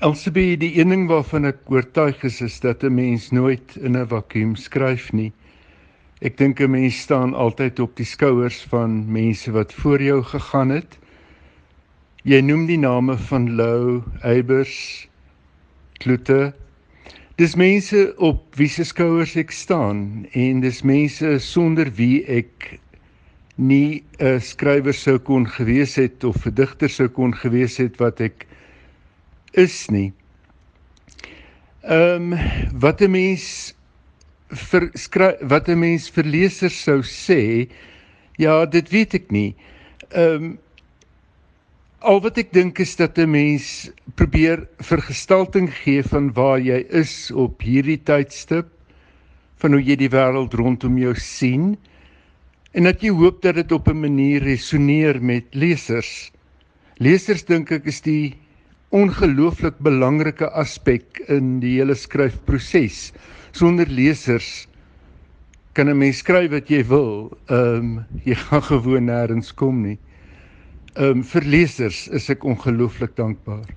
Alsbe die een ding waarvan ek oortuig is is dat 'n mens nooit in 'n vakuum skryf nie. Ek dink 'n mens staan altyd op die skouers van mense wat voor jou gegaan het. Jy noem die name van Lou, Eybers, Kloete. Dis mense op wie se skouers ek staan en dis mense sonder wie ek nie 'n skrywer sou kon gewees het of 'n digter sou kon gewees het wat ek is nie. Ehm um, wat 'n mens vir wat 'n mens vir lesers sou sê, ja, dit weet ek nie. Ehm um, al wat ek dink is dat 'n mens probeer vergestalting gee van waar jy is op hierdie tydstip van hoe jy die wêreld rondom jou sien en dat jy hoop dat dit op 'n manier resoneer met lesers. Lesers dink ek is die ongelooflik belangrike aspek in die hele skryfproses. Sonder lesers kan 'n mens skryf wat jy wil, ehm um, jy gaan gewoon nêrens kom nie. Ehm um, vir lesers is ek ongelooflik dankbaar.